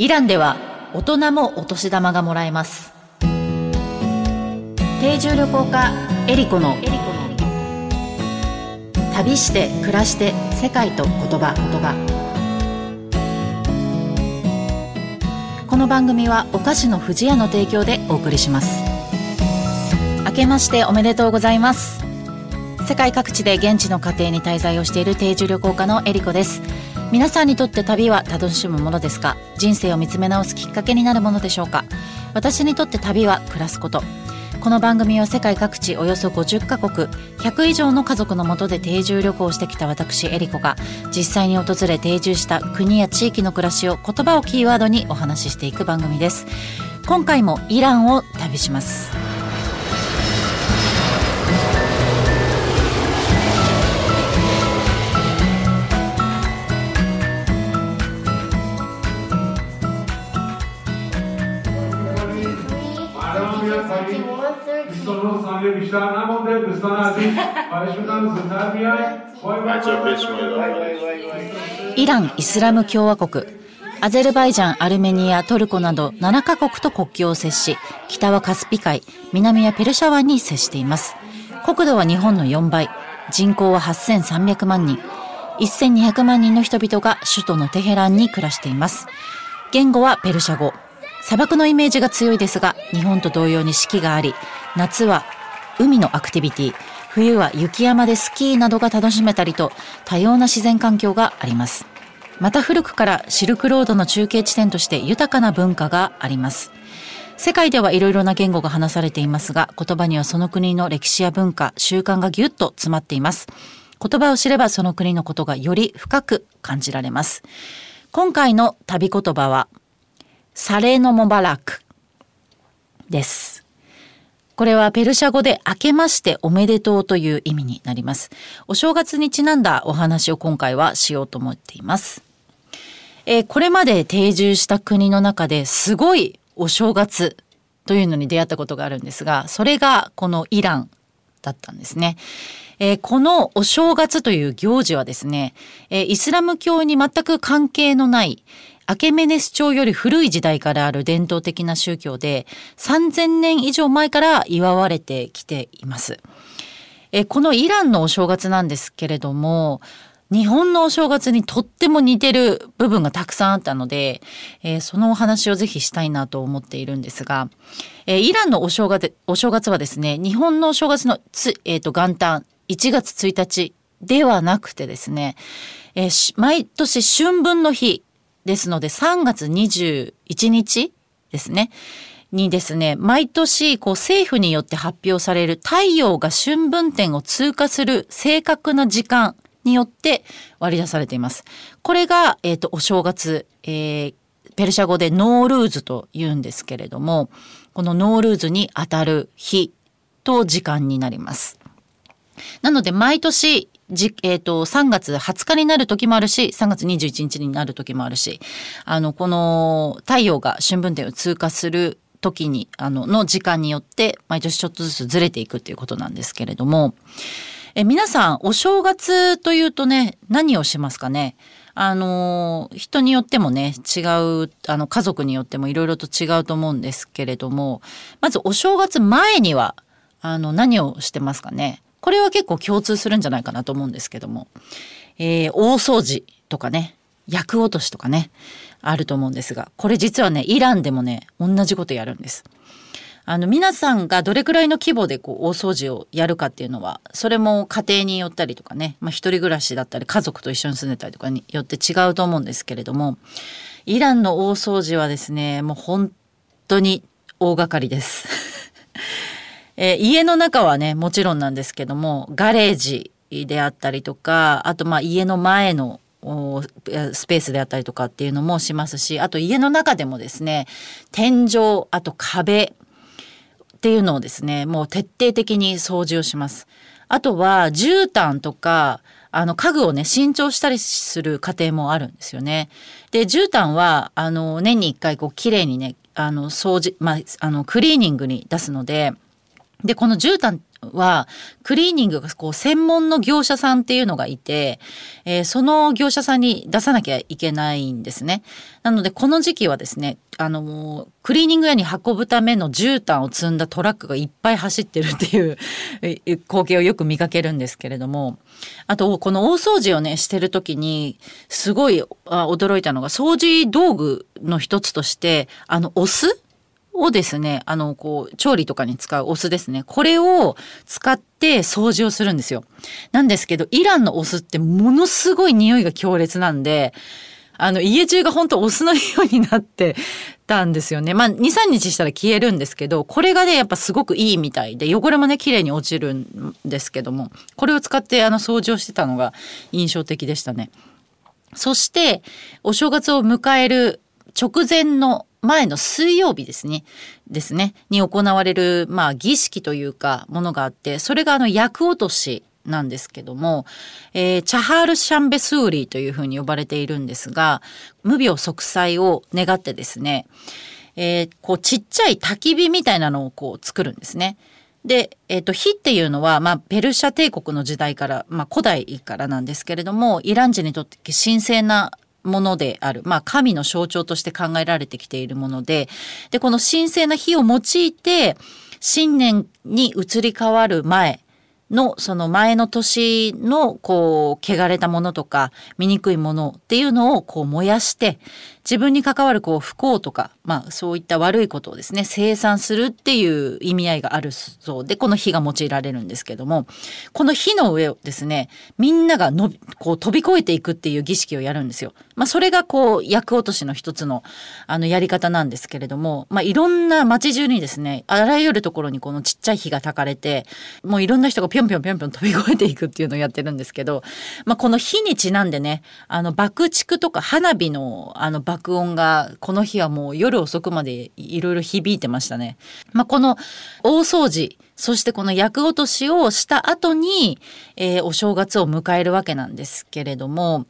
イランでは大人もお年玉がもらえます。定住旅行家エリコの旅して暮らして世界と言葉。言葉この番組はお菓子の不二家の提供でお送りします。明けましておめでとうございます。世界各地で現地の家庭に滞在をしている定住旅行家のエリコです。皆さんにとって旅は楽しむものですか？人生を見つめ直すきっかけになるものでしょうか？私にとって旅は暮らすこと。この番組は世界各地およそ50カ国100以上の家族のもとで定住旅行してきた私エリコが実際に訪れ定住した国や地域の暮らしを言葉をキーワードにお話ししていく番組です。今回もイランを旅します。イラン・イスラム共和国アゼルバイジャン、アルメニア、トルコなど7カ国と国境を接し、北はカスピ海、南はペルシャ湾に接しています。国土は日本の4倍、人口は8300万人、1200万人の人々が首都のテヘランに暮らしています。言語はペルシャ語。砂漠のイメージが強いですが、日本と同様に四季があり、夏は海のアクティビティ、冬は雪山でスキーなどが楽しめたりと多様な自然環境があります。また古くからシルクロードの中継地点として豊かな文化があります。世界ではいろいろな言語が話されていますが、言葉にはその国の歴史や文化、習慣がぎゅっと詰まっています。言葉を知ればその国のことがより深く感じられます。今回の旅言葉は、サレーノモバラクです。これはペルシャ語で明けましておめでとうという意味になります。お正月にちなんだお話を今回はしようと思っています。えー、これまで定住した国の中ですごいお正月というのに出会ったことがあるんですが、それがこのイランだったんですね。えー、このお正月という行事はですね、えー、イスラム教に全く関係のない、アケメネス朝より古い時代からある伝統的な宗教で3000年以上前から祝われてきています。えこのイランのお正月なんですけれども日本のお正月にとっても似てる部分がたくさんあったので、えー、そのお話をぜひしたいなと思っているんですが、えー、イランのお正月お正月はですね日本のお正月のつ、えーと、元旦1月1日ではなくてですね、えー、毎年春分の日ですので3月21日ですね。にですね、毎年こう政府によって発表される太陽が春分点を通過する正確な時間によって割り出されています。これが、えっ、ー、と、お正月、えー、ペルシャ語でノールーズと言うんですけれども、このノールーズに当たる日と時間になります。なので毎年じ、えっ、ー、と、3月20日になる時もあるし、3月21日になる時もあるし、あの、この太陽が春分点を通過する時に、あの、の時間によって、毎年ちょっとずつずれていくっていうことなんですけれども、え、皆さん、お正月というとね、何をしますかね？あの、人によってもね、違う、あの、家族によってもいろいろと違うと思うんですけれども、まずお正月前には、あの、何をしてますかね？これは結構共通するんじゃないかなと思うんですけども、えー、大掃除とかね、厄落としとかね、あると思うんですが、これ実はね、イランでもね、同じことやるんです。あの、皆さんがどれくらいの規模でこう、大掃除をやるかっていうのは、それも家庭によったりとかね、まあ一人暮らしだったり家族と一緒に住んでたりとかによって違うと思うんですけれども、イランの大掃除はですね、もう本当に大掛かりです。えー、家の中はね、もちろんなんですけども、ガレージであったりとか、あとまあ家の前のスペースであったりとかっていうのもしますし、あと家の中でもですね、天井、あと壁っていうのをですね、もう徹底的に掃除をします。あとは絨毯とか、あの家具をね、新調したりする過程もあるんですよね。で、絨毯は、あの、年に一回こう綺麗にね、あの、掃除、まあ、あの、クリーニングに出すので、で、この絨毯はクリーニングがこう専門の業者さんっていうのがいて、えー、その業者さんに出さなきゃいけないんですね。なのでこの時期はですねあのクリーニング屋に運ぶための絨毯を積んだトラックがいっぱい走ってるっていう光景をよく見かけるんですけれどもあとこの大掃除をねしてる時にすごい驚いたのが掃除道具の一つとしてあのお酢をですね、あの、こう、調理とかに使うお酢ですね。これを使って掃除をするんですよ。なんですけど、イランのお酢ってものすごい匂いが強烈なんで、あの、家中が本当お酢のようになってたんですよね。まあ、2、3日したら消えるんですけど、これがね、やっぱすごくいいみたいで、汚れもね、綺麗に落ちるんですけども、これを使ってあの、掃除をしてたのが印象的でしたね。そして、お正月を迎える直前の前の水曜日ですね、ですね、に行われる、まあ、儀式というか、ものがあって、それがあの、厄落としなんですけども、えー、チャハール・シャンベスーリーというふうに呼ばれているんですが、無病息災を願ってですね、えー、こう、ちっちゃい焚き火みたいなのをこう、作るんですね。で、えっ、ー、と、火っていうのは、まあ、ペルシャ帝国の時代から、まあ、古代からなんですけれども、イラン人にとって神聖なものである、まあ、神の象徴として考えられてきているもので。でこの神聖な火を用いて新年に移り変わる前のその前の年のこう汚れたものとか醜いものっていうのをこう燃やして自分に関わるこう不幸とか、まあ、そういった悪いことをですね生産するっていう意味合いがあるそう。でこの火が用いられるんですけども。この火の上をですねみんながのこう飛び越えていくっていう儀式をやるんですよ。まあ、それがこう厄落としの一つのあのやり方なんですけれども、まあ、いろんな街中にですねあらゆるところにこのちっちゃい火が焚かれてもういろんな人がぴょんぴょんぴょんぴょん飛び越えていくっていうのをやってるんですけど、まあ、この火にちなんでねあの爆竹とか花火のあの爆爆音がこの日はもう夜遅くまでいろいろ響いてましたね。まあ、この大掃除そしてこの厄落としをした後に、えー、お正月を迎えるわけなんですけれども、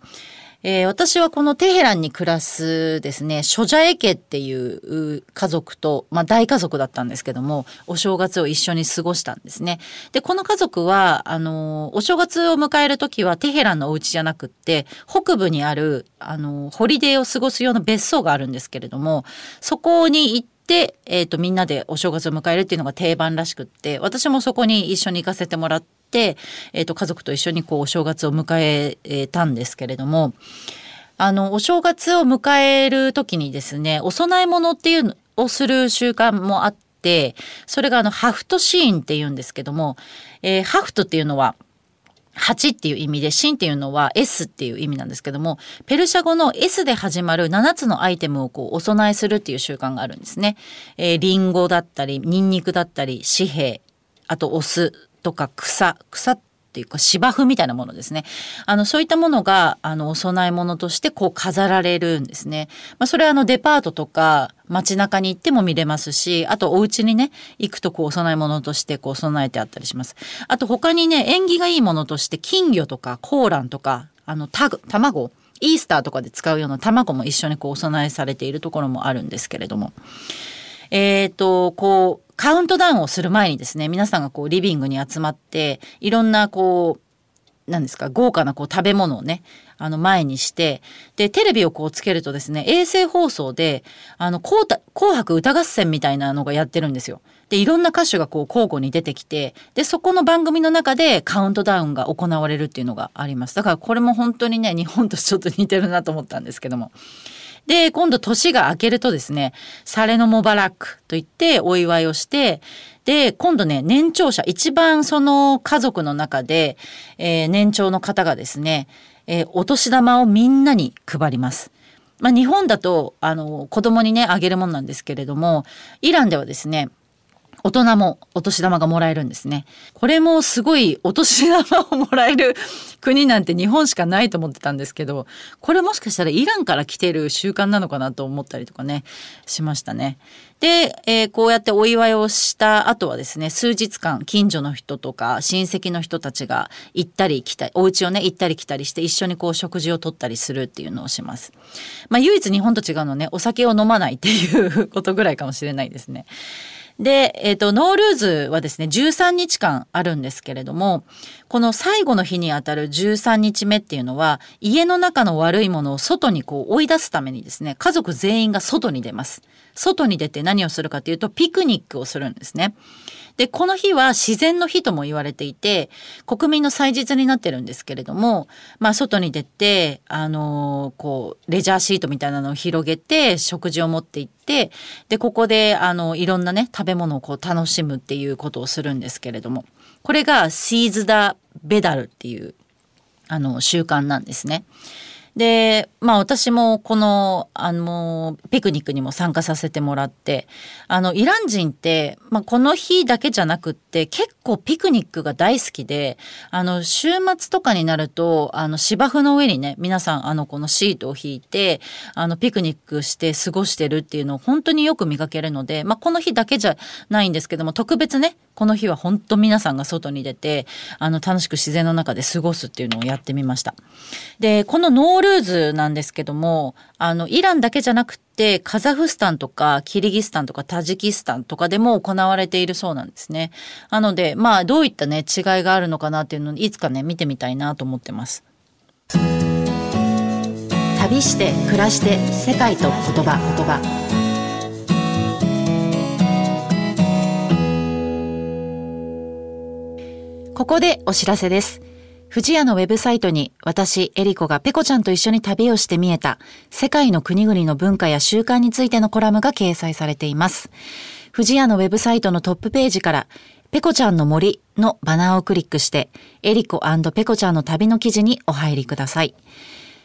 えー、私はこのテヘランに暮らすですね、ショジャエ家っていう家族と、まあ大家族だったんですけども、お正月を一緒に過ごしたんですね。で、この家族は、あの、お正月を迎える時はテヘランのお家じゃなくって、北部にある、あの、ホリデーを過ごす用の別荘があるんですけれども、そこに行って、でえっ、ー、と、みんなでお正月を迎えるっていうのが定番らしくって、私もそこに一緒に行かせてもらって、、えーと、家族と一緒にこうお正月を迎えたんですけれどもあのお正月を迎える時にですねお供え物っていうのをする習慣もあってそれがあのハフトシーンっていうんですけども、えー、ハフトっていうのは8っていう意味で、シンっていうのは S っていう意味なんですけども、ペルシャ語の S で始まる7つのアイテムをこうお供えするっていう習慣があるんですね。えー、リンゴだったり、ニンニクだったり、紙幣、あとお酢とか草草っていうか芝生みたいなものですね。あのそういったものがあのお供え物としてこう飾られるんですね、まあ、それはあのデパートとか街中に行っても見れますしあとお家にね行くとこうお供え物としてこう備えてあったりします。あと他にね縁起がいいものとして金魚とかコーランとかあのタグ卵イースターとかで使うような卵も一緒にこうお供えされているところもあるんですけれども。えっ、ー、とこうカウントダウンをする前にですね皆さんがこうリビングに集まっていろんなこう何ですか豪華なこう食べ物をねあの前にしてでテレビをこうつけるとですね衛星放送であの紅白歌合戦みたいなのがやってるんですよ。でいろんな歌手がこう交互に出てきてでそこの番組の中でカウントダウンが行われるっていうのがありますだからこれも本当にね日本とちょっと似てるなと思ったんですけどもで、今度年が明けるとですね、サレノモバラックと言ってお祝いをして、で、今度ね、年長者、一番その家族の中で、えー、年長の方がですね、えー、お年玉をみんなに配ります。まあ、日本だと、あの、子供にね、あげるもんなんですけれども、イランではですね、大人もお年玉がもらえるんですね。これもすごいお年玉をもらえる国なんて日本しかないと思ってたんですけど、これもしかしたらイランから来てる習慣なのかなと思ったりとかね、しましたね。で、えー、こうやってお祝いをした後はですね、数日間近所の人とか親戚の人たちが行ったり来たり、お家をね、行ったり来たりして一緒にこう食事をとったりするっていうのをします。まあ唯一日本と違うのね、お酒を飲まないっていうことぐらいかもしれないですね。で、えっ、ー、と、ノールーズはですね、13日間あるんですけれども、この最後の日にあたる13日目っていうのは、家の中の悪いものを外にこう追い出すためにですね、家族全員が外に出ます。外に出て何をするかというと、ピクニックをするんですね。で、この日は自然の日とも言われていて、国民の祭日になってるんですけれども、まあ、外に出て、あのー、こう、レジャーシートみたいなのを広げて、食事を持って行って、で、ここで、あの、いろんなね、食べ物をこう楽しむっていうことをするんですけれども、これがシーズダ・ベダルっていう、あの、習慣なんですね。で、まあ私もこの、あの、ピクニックにも参加させてもらって、あの、イラン人って、まあこの日だけじゃなくって結構ピクニックが大好きで、あの、週末とかになると、あの、芝生の上にね、皆さん、あの、このシートを引いて、あの、ピクニックして過ごしてるっていうのを本当によく見かけるので、まあこの日だけじゃないんですけども、特別ね、この日は本当皆さんが外に出て、あの、楽しく自然の中で過ごすっていうのをやってみました。で、このノールーズなんですけども、あの、イランだけじゃなくて、カザフスタンとか、キリギスタンとか、タジキスタンとかでも行われているそうなんですね。なので、まあ、どういったね、違いがあるのかなっていうのを、いつかね、見てみたいなと思ってます。旅して暮らして世界と言葉言葉ここでお知らせです。富士屋のウェブサイトに私、エリコがペコちゃんと一緒に旅をして見えた世界の国々の文化や習慣についてのコラムが掲載されています。富士屋のウェブサイトのトップページからペコちゃんの森のバナーをクリックしてエリコペコちゃんの旅の記事にお入りください。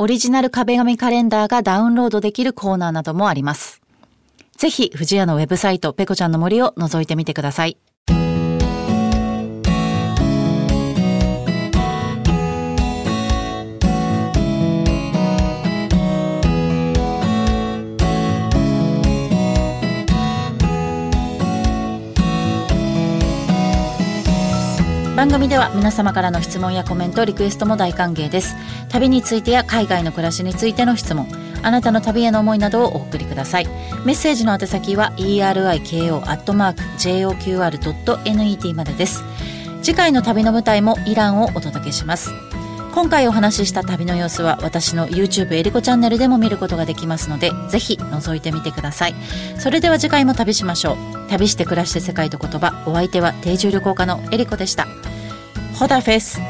オリジナル壁紙カレンダーがダウンロードできるコーナーなどもあります。ぜひ、藤屋のウェブサイト、ペコちゃんの森を覗いてみてください。番組では皆様からの質問やコメントリクエストも大歓迎です。旅についてや海外の暮らしについての質問あなたの旅への思いなどをお送りください。メッセージの宛先は eriko.joqr.net までです。次回の旅の舞台もイランをお届けします。今回お話しした旅の様子は私の YouTube えりこチャンネルでも見ることができますのでぜひ覗いてみてください。それでは次回も旅しましょう。旅して暮らして世界と言葉お相手は定住旅行家のえりこでした。ホダフェス。